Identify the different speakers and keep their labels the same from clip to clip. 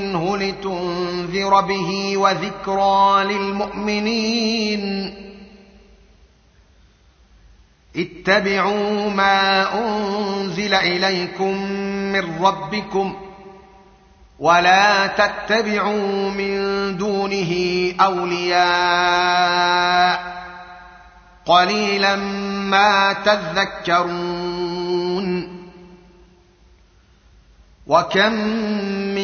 Speaker 1: منه لتنذر به وذكرى للمؤمنين اتبعوا ما انزل اليكم من ربكم ولا تتبعوا من دونه اولياء قليلا ما تذكرون وكم من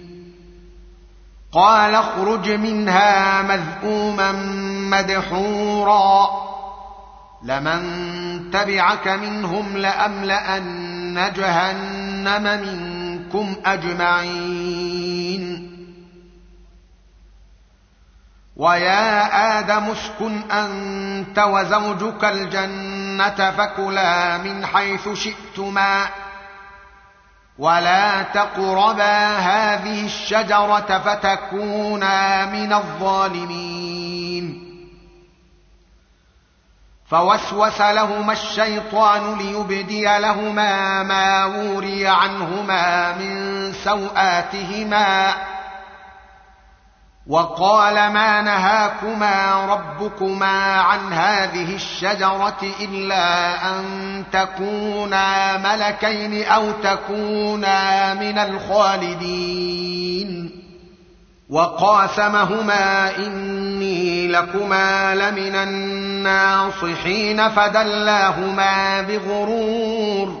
Speaker 1: قال اخرج منها مذءوما مدحورا لمن تبعك منهم لاملان جهنم منكم اجمعين ويا ادم اسكن انت وزوجك الجنه فكلا من حيث شئتما ولا تقربا هذه الشجره فتكونا من الظالمين فوسوس لهما الشيطان ليبدي لهما ما وري عنهما من سواتهما وقال ما نهاكما ربكما عن هذه الشجره الا ان تكونا ملكين او تكونا من الخالدين وقاسمهما اني لكما لمن الناصحين فدلاهما بغرور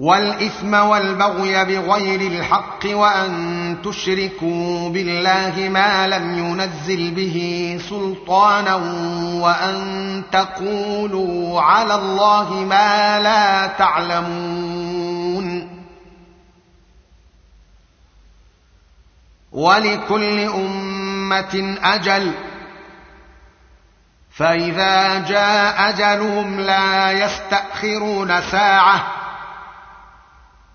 Speaker 1: والاثم والبغي بغير الحق وان تشركوا بالله ما لم ينزل به سلطانا وان تقولوا على الله ما لا تعلمون ولكل امه اجل فاذا جاء اجلهم لا يستاخرون ساعه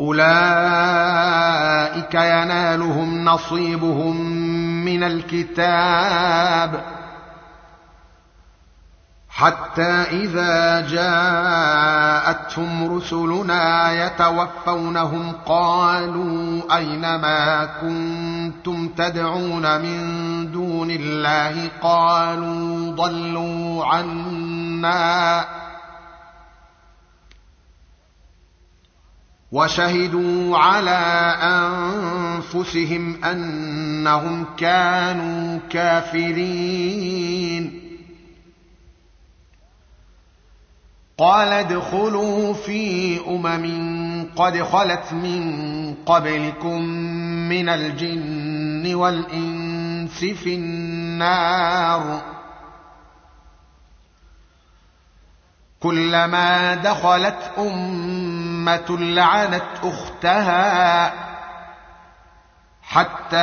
Speaker 1: اولئك ينالهم نصيبهم من الكتاب حتى اذا جاءتهم رسلنا يتوفونهم قالوا اين ما كنتم تدعون من دون الله قالوا ضلوا عنا وشهدوا على انفسهم انهم كانوا كافرين قال ادخلوا في امم قد خلت من قبلكم من الجن والانس في النار كلما دخلت امه أمة لعنت أختها حتى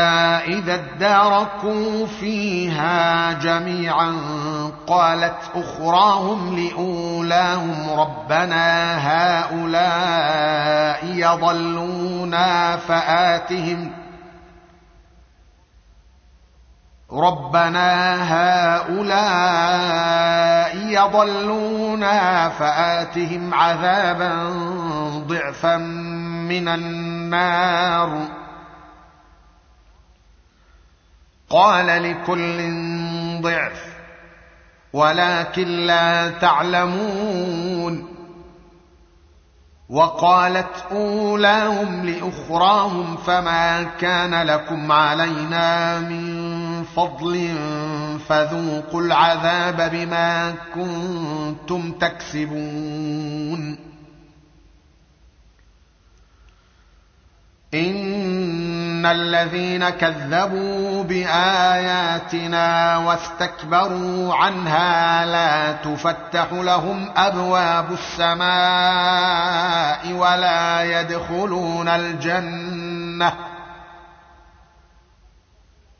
Speaker 1: إذا اداركوا فيها جميعا قالت أخراهم لأولاهم ربنا هؤلاء يضلونا فآتهم ربنا هؤلاء يضلونا فاتهم عذابا ضعفا من النار قال لكل ضعف ولكن لا تعلمون وقالت اولاهم لاخراهم فما كان لكم علينا من فضل فذوقوا العذاب بما كنتم تكسبون ان الذين كذبوا باياتنا واستكبروا عنها لا تفتح لهم ابواب السماء ولا يدخلون الجنه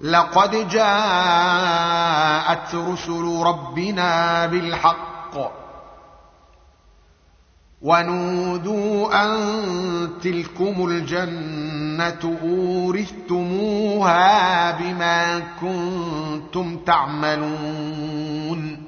Speaker 1: لقد جاءت رسل ربنا بالحق ونودوا ان تلكم الجنه اورثتموها بما كنتم تعملون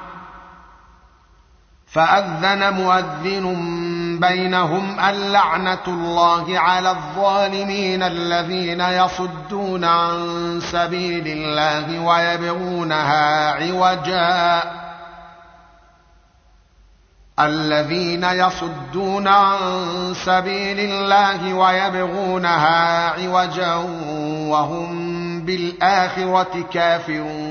Speaker 1: فاذن مؤذن بينهم اللعنه الله على الظالمين الذين يصدون عن سبيل الله ويبغونها عوجا الذين يصدون عن سبيل الله ويبغونها عوجا وهم بالاخره كافرون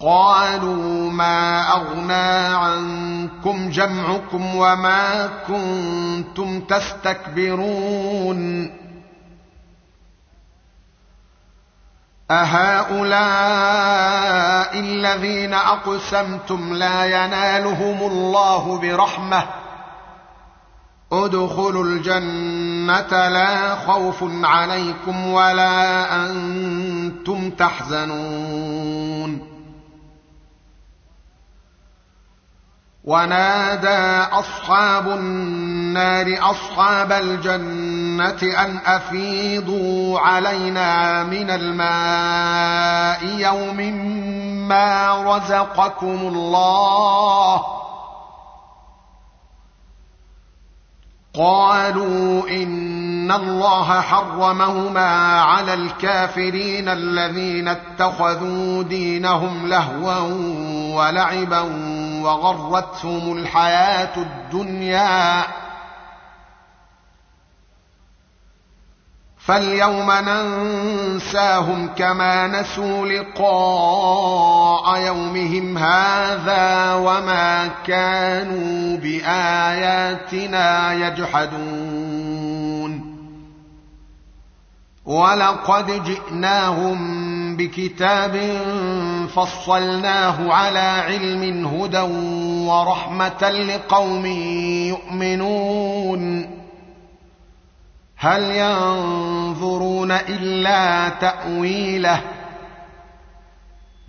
Speaker 1: قالوا ما اغنى عنكم جمعكم وما كنتم تستكبرون اهؤلاء الذين اقسمتم لا ينالهم الله برحمه ادخلوا الجنه لا خوف عليكم ولا انتم تحزنون ونادى اصحاب النار اصحاب الجنه ان افيضوا علينا من الماء يوم ما رزقكم الله قالوا ان الله حرمهما على الكافرين الذين اتخذوا دينهم لهوا ولعبا وغرتهم الحياة الدنيا فاليوم ننساهم كما نسوا لقاء يومهم هذا وما كانوا بآياتنا يجحدون ولقد جئناهم بكتاب فصلناه على علم هدى ورحمة لقوم يؤمنون هل ينظرون إلا تأويله ۖ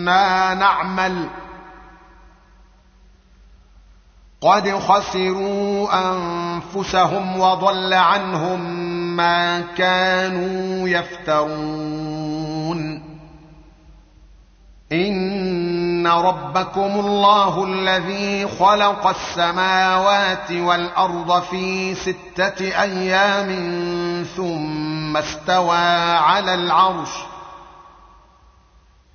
Speaker 1: كنا نعمل قد خسروا انفسهم وضل عنهم ما كانوا يفترون ان ربكم الله الذي خلق السماوات والارض في سته ايام ثم استوى على العرش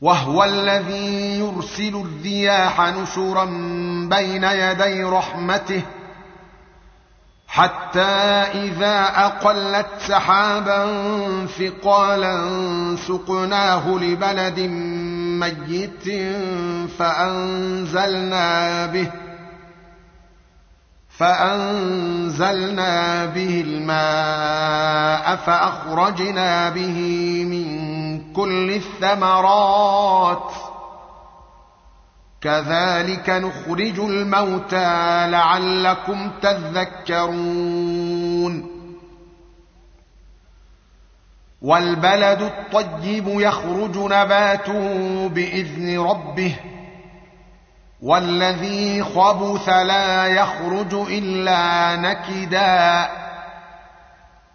Speaker 1: وهو الذي يرسل الرياح نشرا بين يدي رحمته حتى إذا أقلت سحابا ثقالا سقناه لبلد ميت فأنزلنا به فأنزلنا به الماء فأخرجنا به من كل الثمرات كذلك نخرج الموتى لعلكم تذكرون والبلد الطيب يخرج نباته باذن ربه والذي خبث لا يخرج الا نكدا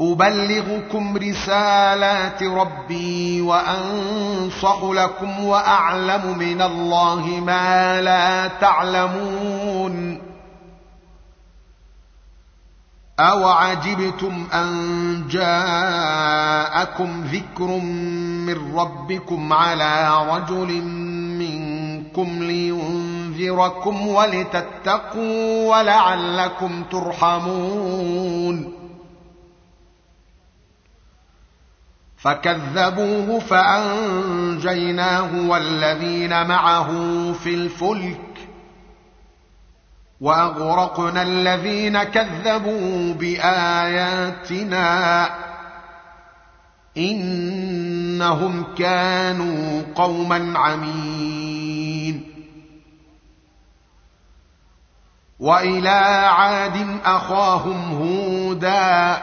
Speaker 1: أبلغكم رسالات ربي وأنصح لكم وأعلم من الله ما لا تعلمون أوعجبتم أن جاءكم ذكر من ربكم على رجل منكم لينذركم ولتتقوا ولعلكم ترحمون ۖ فكذبوه فانجيناه والذين معه في الفلك واغرقنا الذين كذبوا باياتنا انهم كانوا قوما عمين والى عاد اخاهم هودا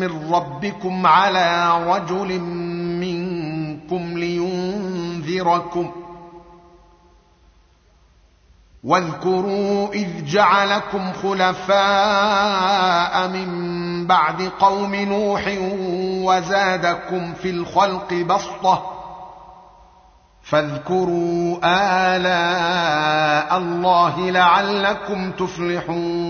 Speaker 1: من ربكم على رجل منكم لينذركم واذكروا اذ جعلكم خلفاء من بعد قوم نوح وزادكم في الخلق بسطه فاذكروا الاء الله لعلكم تفلحون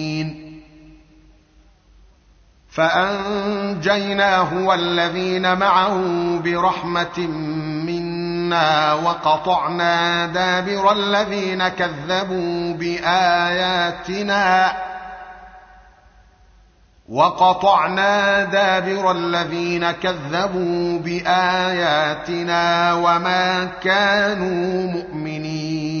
Speaker 1: فانجيناه والذين معه برحمه منا وقطعنا دابر الذين كذبوا باياتنا وقطعنا دابر الذين كذبوا باياتنا وما كانوا مؤمنين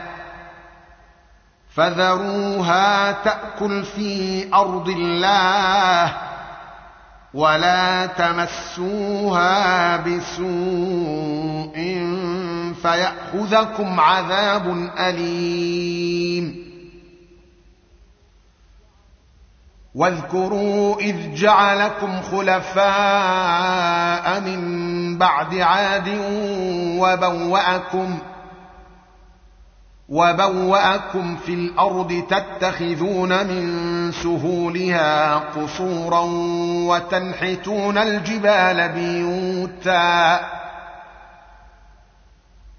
Speaker 1: فذروها تاكل في ارض الله ولا تمسوها بسوء فياخذكم عذاب اليم واذكروا اذ جعلكم خلفاء من بعد عاد وبواكم ۖ وبوأكم في الأرض تتخذون من سهولها قصورا وتنحتون الجبال بيوتا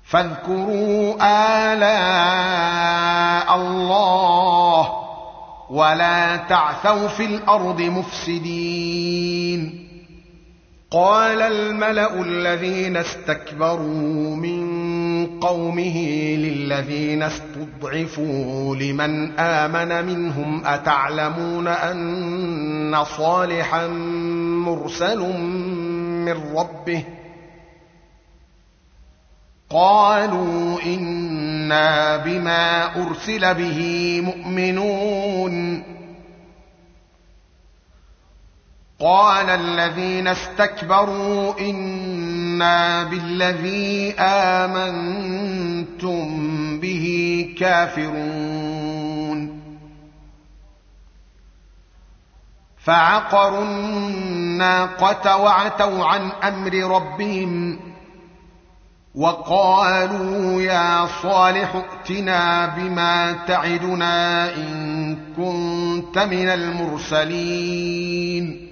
Speaker 1: فاذكروا آلاء الله ولا تعثوا في الأرض مفسدين قال الملأ الذين استكبروا من قومه للذين استضعفوا لمن آمن منهم أتعلمون أن صالحا مرسل من ربه قالوا إنا بما أرسل به مؤمنون قال الذين استكبروا إن إنا بالذي آمنتم به كافرون فعقروا الناقة وعتوا عن أمر ربهم وقالوا يا صالح ائتنا بما تعدنا إن كنت من المرسلين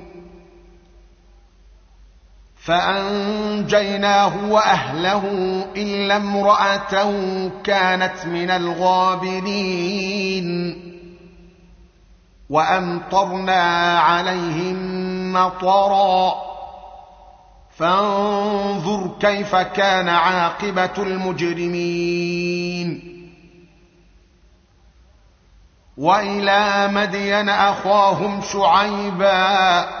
Speaker 1: فانجيناه واهله الا امراه كانت من الغابرين وامطرنا عليهم مطرا فانظر كيف كان عاقبه المجرمين والى مدين اخاهم شعيبا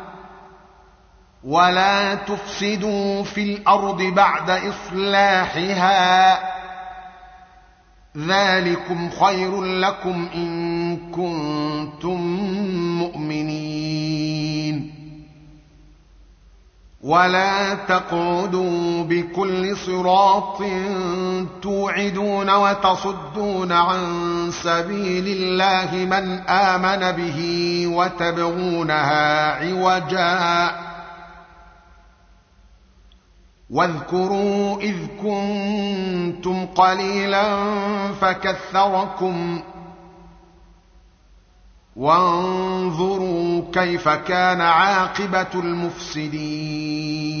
Speaker 1: ولا تفسدوا في الارض بعد اصلاحها ذلكم خير لكم ان كنتم مؤمنين ولا تقعدوا بكل صراط توعدون وتصدون عن سبيل الله من امن به وتبغونها عوجا واذكروا اذ كنتم قليلا فكثركم وانظروا كيف كان عاقبه المفسدين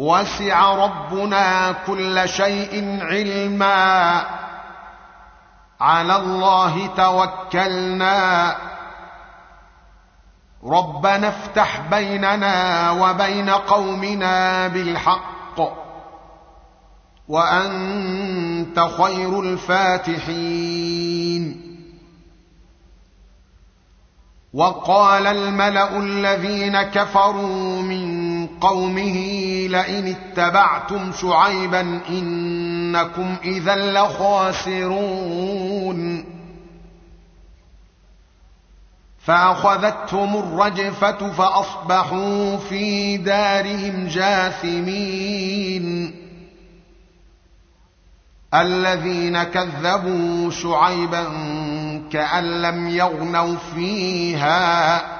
Speaker 1: وسع ربنا كل شيء علما على الله توكلنا ربنا افتح بيننا وبين قومنا بالحق وانت خير الفاتحين وقال الملا الذين كفروا من قومه لئن اتبعتم شعيبا انكم اذا لخاسرون فاخذتهم الرجفه فاصبحوا في دارهم جاثمين الذين كذبوا شعيبا كان لم يغنوا فيها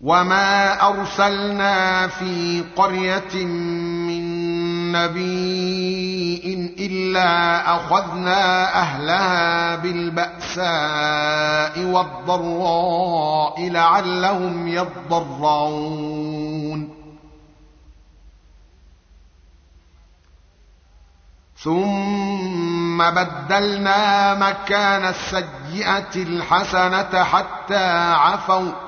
Speaker 1: وما ارسلنا في قريه من نبي الا اخذنا اهلها بالباساء والضراء لعلهم يضرعون ثم بدلنا مكان السيئه الحسنه حتى عفوا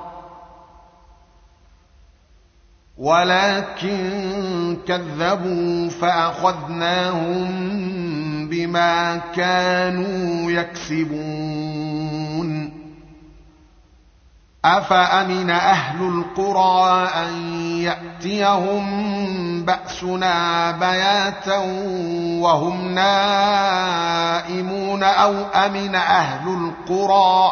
Speaker 1: ولكن كذبوا فأخذناهم بما كانوا يكسبون أفأمن أهل القرى أن يأتيهم بأسنا بياتا وهم نائمون أو أمن أهل القرى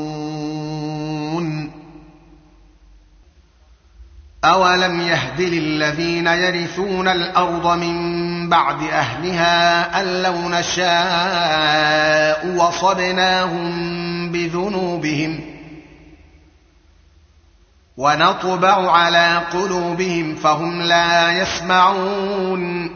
Speaker 1: أولم يهد للذين يرثون الأرض من بعد أهلها أن لو نشاء وصبناهم بذنوبهم ونطبع على قلوبهم فهم لا يسمعون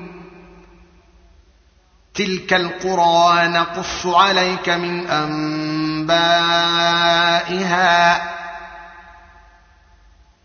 Speaker 1: تلك القرى نقص عليك من أنبائها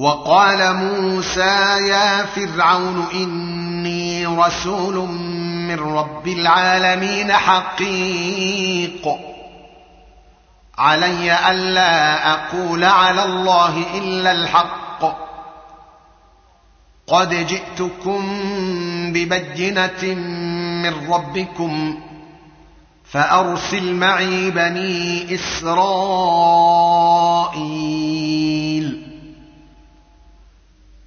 Speaker 1: وقال موسى يا فرعون إني رسول من رب العالمين حقيق علي ألا أقول على الله إلا الحق قد جئتكم ببينة من ربكم فأرسل معي بني إسرائيل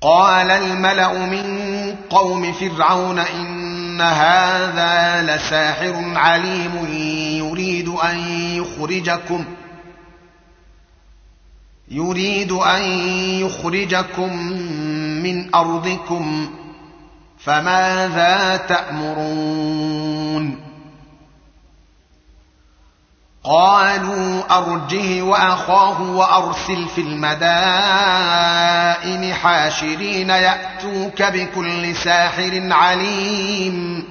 Speaker 1: قال الملا من قوم فرعون ان هذا لساحر عليم يريد ان يخرجكم يريد ان يخرجكم من ارضكم فماذا تامرون قالوا أرجه وأخاه وأرسل في المدائن حاشرين يأتوك بكل ساحر عليم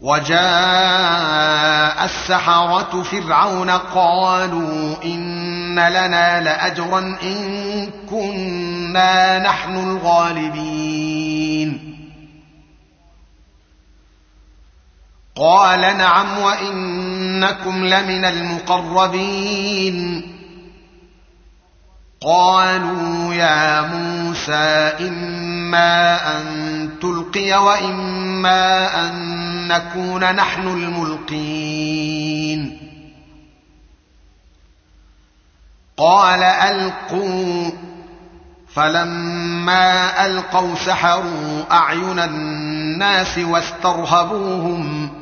Speaker 1: وجاء السحرة فرعون قالوا إن لنا لأجرا إن كنا نحن الغالبين قال نعم وانكم لمن المقربين قالوا يا موسى اما ان تلقي واما ان نكون نحن الملقين قال القوا فلما القوا سحروا اعين الناس واسترهبوهم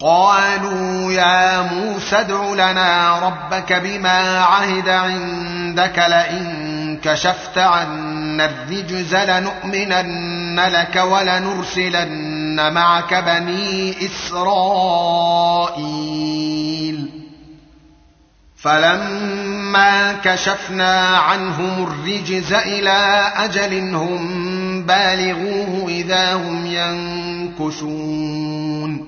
Speaker 1: قالوا يا موسى ادع لنا ربك بما عهد عندك لئن كشفت عنا الرجز لنؤمنن لك ولنرسلن معك بني اسرائيل فلما كشفنا عنهم الرجز الى اجل هم بالغوه اذا هم ينكثون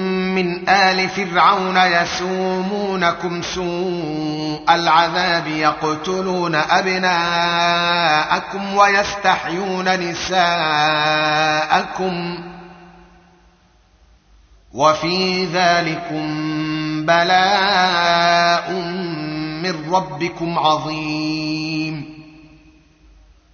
Speaker 1: من آل فرعون يسومونكم سوء العذاب يقتلون أبناءكم ويستحيون نساءكم وفي ذلكم بلاء من ربكم عظيم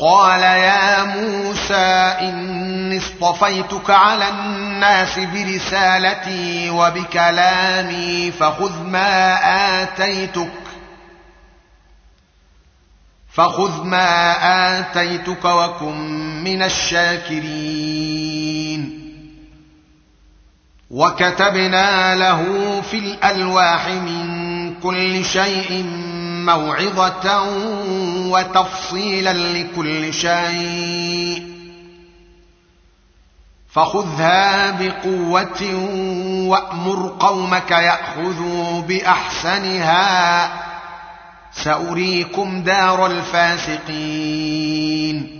Speaker 1: قال يا موسى إني اصطفيتك على الناس برسالتي وبكلامي فخذ ما آتيتك فخذ ما آتيتك وكن من الشاكرين وكتبنا له في الألواح من كل شيء موعظة وتفصيلا لكل شيء فخذها بقوة وأمر قومك يأخذوا بأحسنها سأريكم دار الفاسقين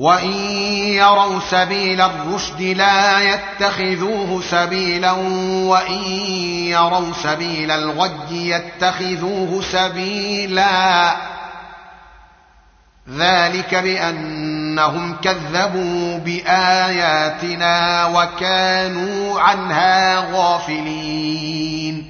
Speaker 1: وان يروا سبيل الرشد لا يتخذوه سبيلا وان يروا سبيل الغي يتخذوه سبيلا ذلك بانهم كذبوا باياتنا وكانوا عنها غافلين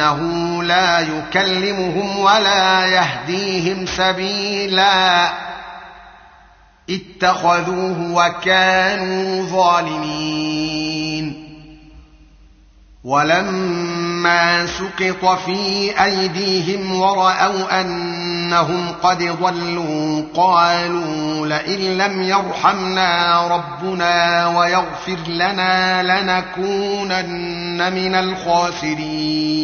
Speaker 1: انه لا يكلمهم ولا يهديهم سبيلا اتخذوه وكانوا ظالمين ولما سقط في ايديهم وراوا انهم قد ضلوا قالوا لئن لم يرحمنا ربنا ويغفر لنا لنكونن من الخاسرين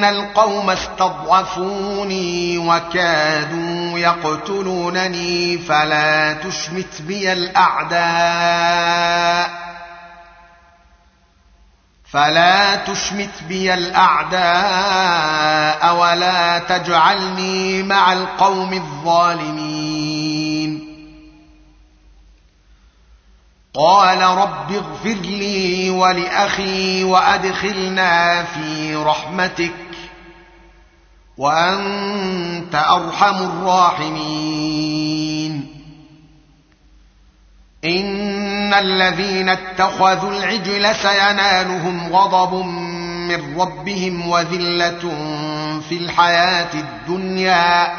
Speaker 1: أن القوم استضعفوني وكادوا يقتلونني فلا تشمت بي الأعداء فلا تشمت بي الأعداء ولا تجعلني مع القوم الظالمين قال رب اغفر لي ولأخي وأدخلنا في رحمتك وانت ارحم الراحمين ان الذين اتخذوا العجل سينالهم غضب من ربهم وذله في الحياه الدنيا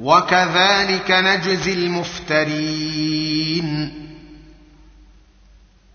Speaker 1: وكذلك نجزي المفترين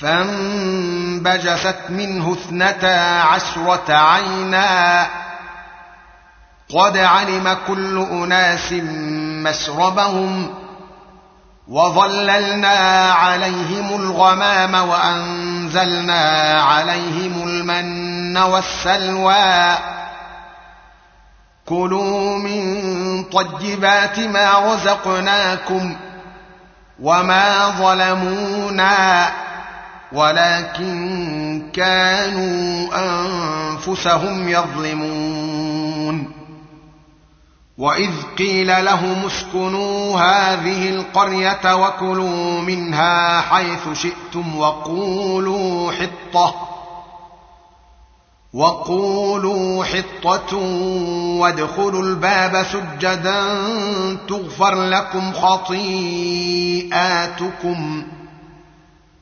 Speaker 1: فانبجست منه اثنتا عشرة عينا قد علم كل أناس مشربهم وظللنا عليهم الغمام وأنزلنا عليهم المن والسلوى كلوا من طيبات ما رزقناكم وما ظلمونا ولكن كانوا أنفسهم يظلمون وإذ قيل لهم اسكنوا هذه القرية وكلوا منها حيث شئتم وقولوا حطة وقولوا حطة وادخلوا الباب سجدا تغفر لكم خطيئاتكم ۖ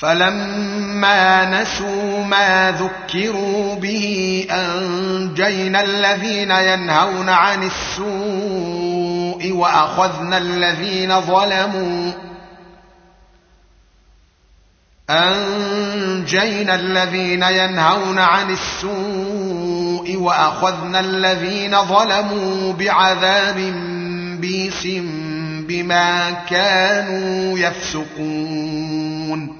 Speaker 1: فلما نسوا ما ذكروا به أنجينا الذين ينهون عن السوء وأخذنا الذين ظلموا أنجينا الذين ينهون عن السوء وأخذنا الذين ظلموا بعذاب بيس بما كانوا يفسقون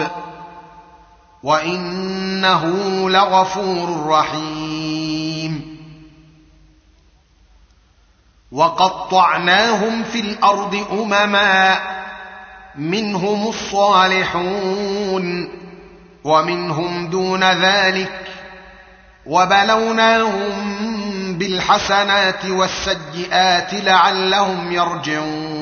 Speaker 1: الخطاب وانه لغفور رحيم وقطعناهم في الارض امما منهم الصالحون ومنهم دون ذلك وبلوناهم بالحسنات والسيئات لعلهم يرجعون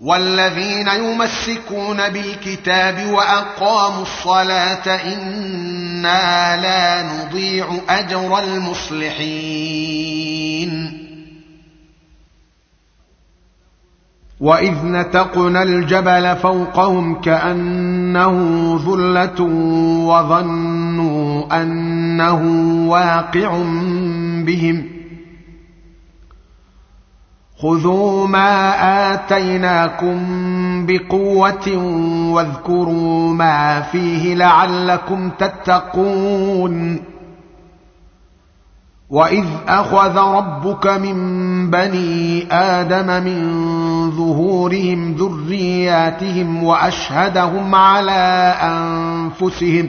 Speaker 1: والذين يمسكون بالكتاب واقاموا الصلاه انا لا نضيع اجر المصلحين واذ نتقنا الجبل فوقهم كانه ذله وظنوا انه واقع بهم خذوا ما اتيناكم بقوه واذكروا ما فيه لعلكم تتقون واذ اخذ ربك من بني ادم من ظهورهم ذرياتهم واشهدهم على انفسهم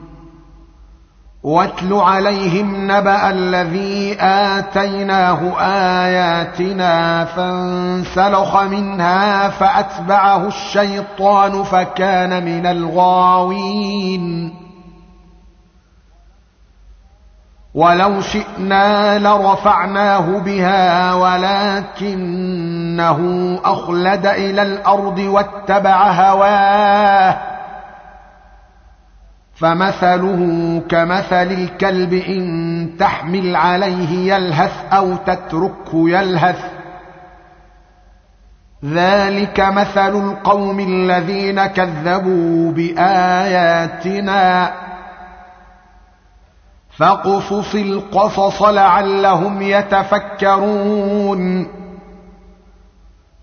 Speaker 1: واتل عليهم نبا الذي اتيناه اياتنا فانسلخ منها فاتبعه الشيطان فكان من الغاوين ولو شئنا لرفعناه بها ولكنه اخلد الى الارض واتبع هواه فمثله كمثل الكلب ان تحمل عليه يلهث او تتركه يلهث ذلك مثل القوم الذين كذبوا باياتنا فاقصص القصص لعلهم يتفكرون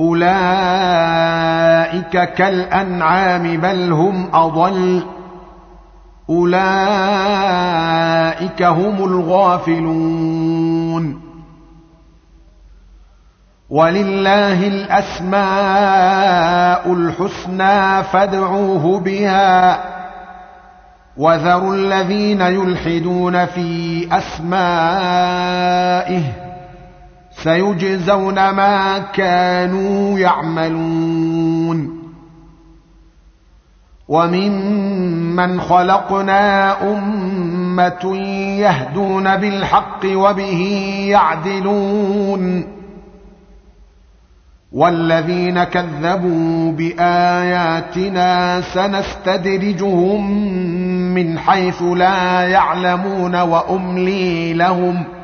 Speaker 1: اولئك كالانعام بل هم اضل اولئك هم الغافلون ولله الاسماء الحسنى فادعوه بها وذروا الذين يلحدون في اسمائه سيجزون ما كانوا يعملون وممن خلقنا امه يهدون بالحق وبه يعدلون والذين كذبوا باياتنا سنستدرجهم من حيث لا يعلمون واملي لهم ۖ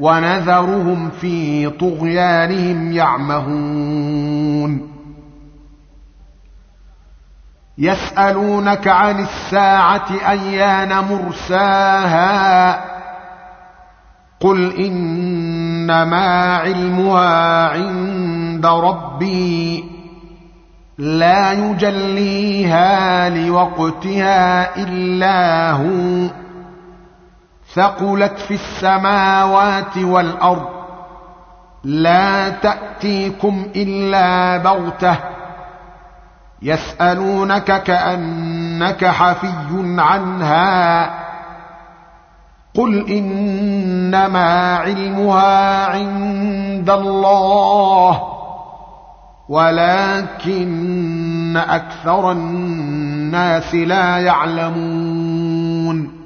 Speaker 1: ونذرهم في طغيانهم يعمهون يسالونك عن الساعه ايان مرساها قل انما علمها عند ربي لا يجليها لوقتها الا هو ثقلت في السماوات والارض لا تاتيكم الا بغته يسالونك كانك حفي عنها قل انما علمها عند الله ولكن اكثر الناس لا يعلمون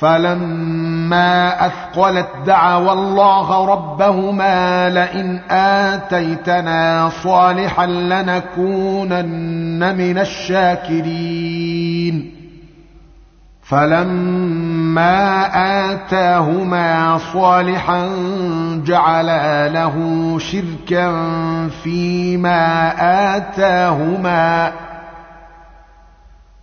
Speaker 1: فلما اثقلت دعوا الله ربهما لئن اتيتنا صالحا لنكونن من الشاكرين فلما اتاهما صالحا جعلا له شركا فيما اتاهما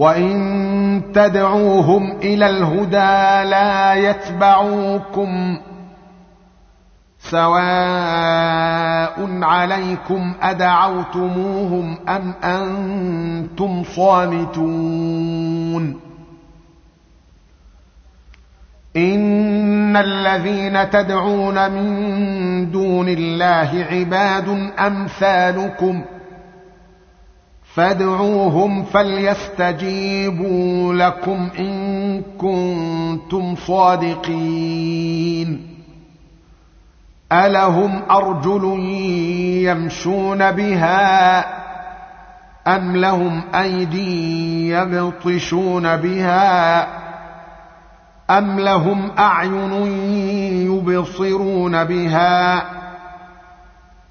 Speaker 1: وان تدعوهم الى الهدى لا يتبعوكم سواء عليكم ادعوتموهم ام انتم صامتون ان الذين تدعون من دون الله عباد امثالكم ۖ فادعوهم فليستجيبوا لكم ان كنتم صادقين الهم ارجل يمشون بها ام لهم ايدي يبطشون بها ام لهم اعين يبصرون بها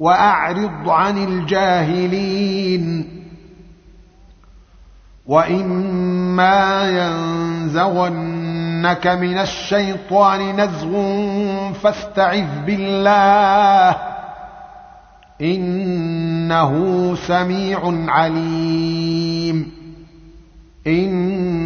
Speaker 1: واعرض عن الجاهلين واما ينزغنك من الشيطان نزغ فاستعذ بالله انه سميع عليم إن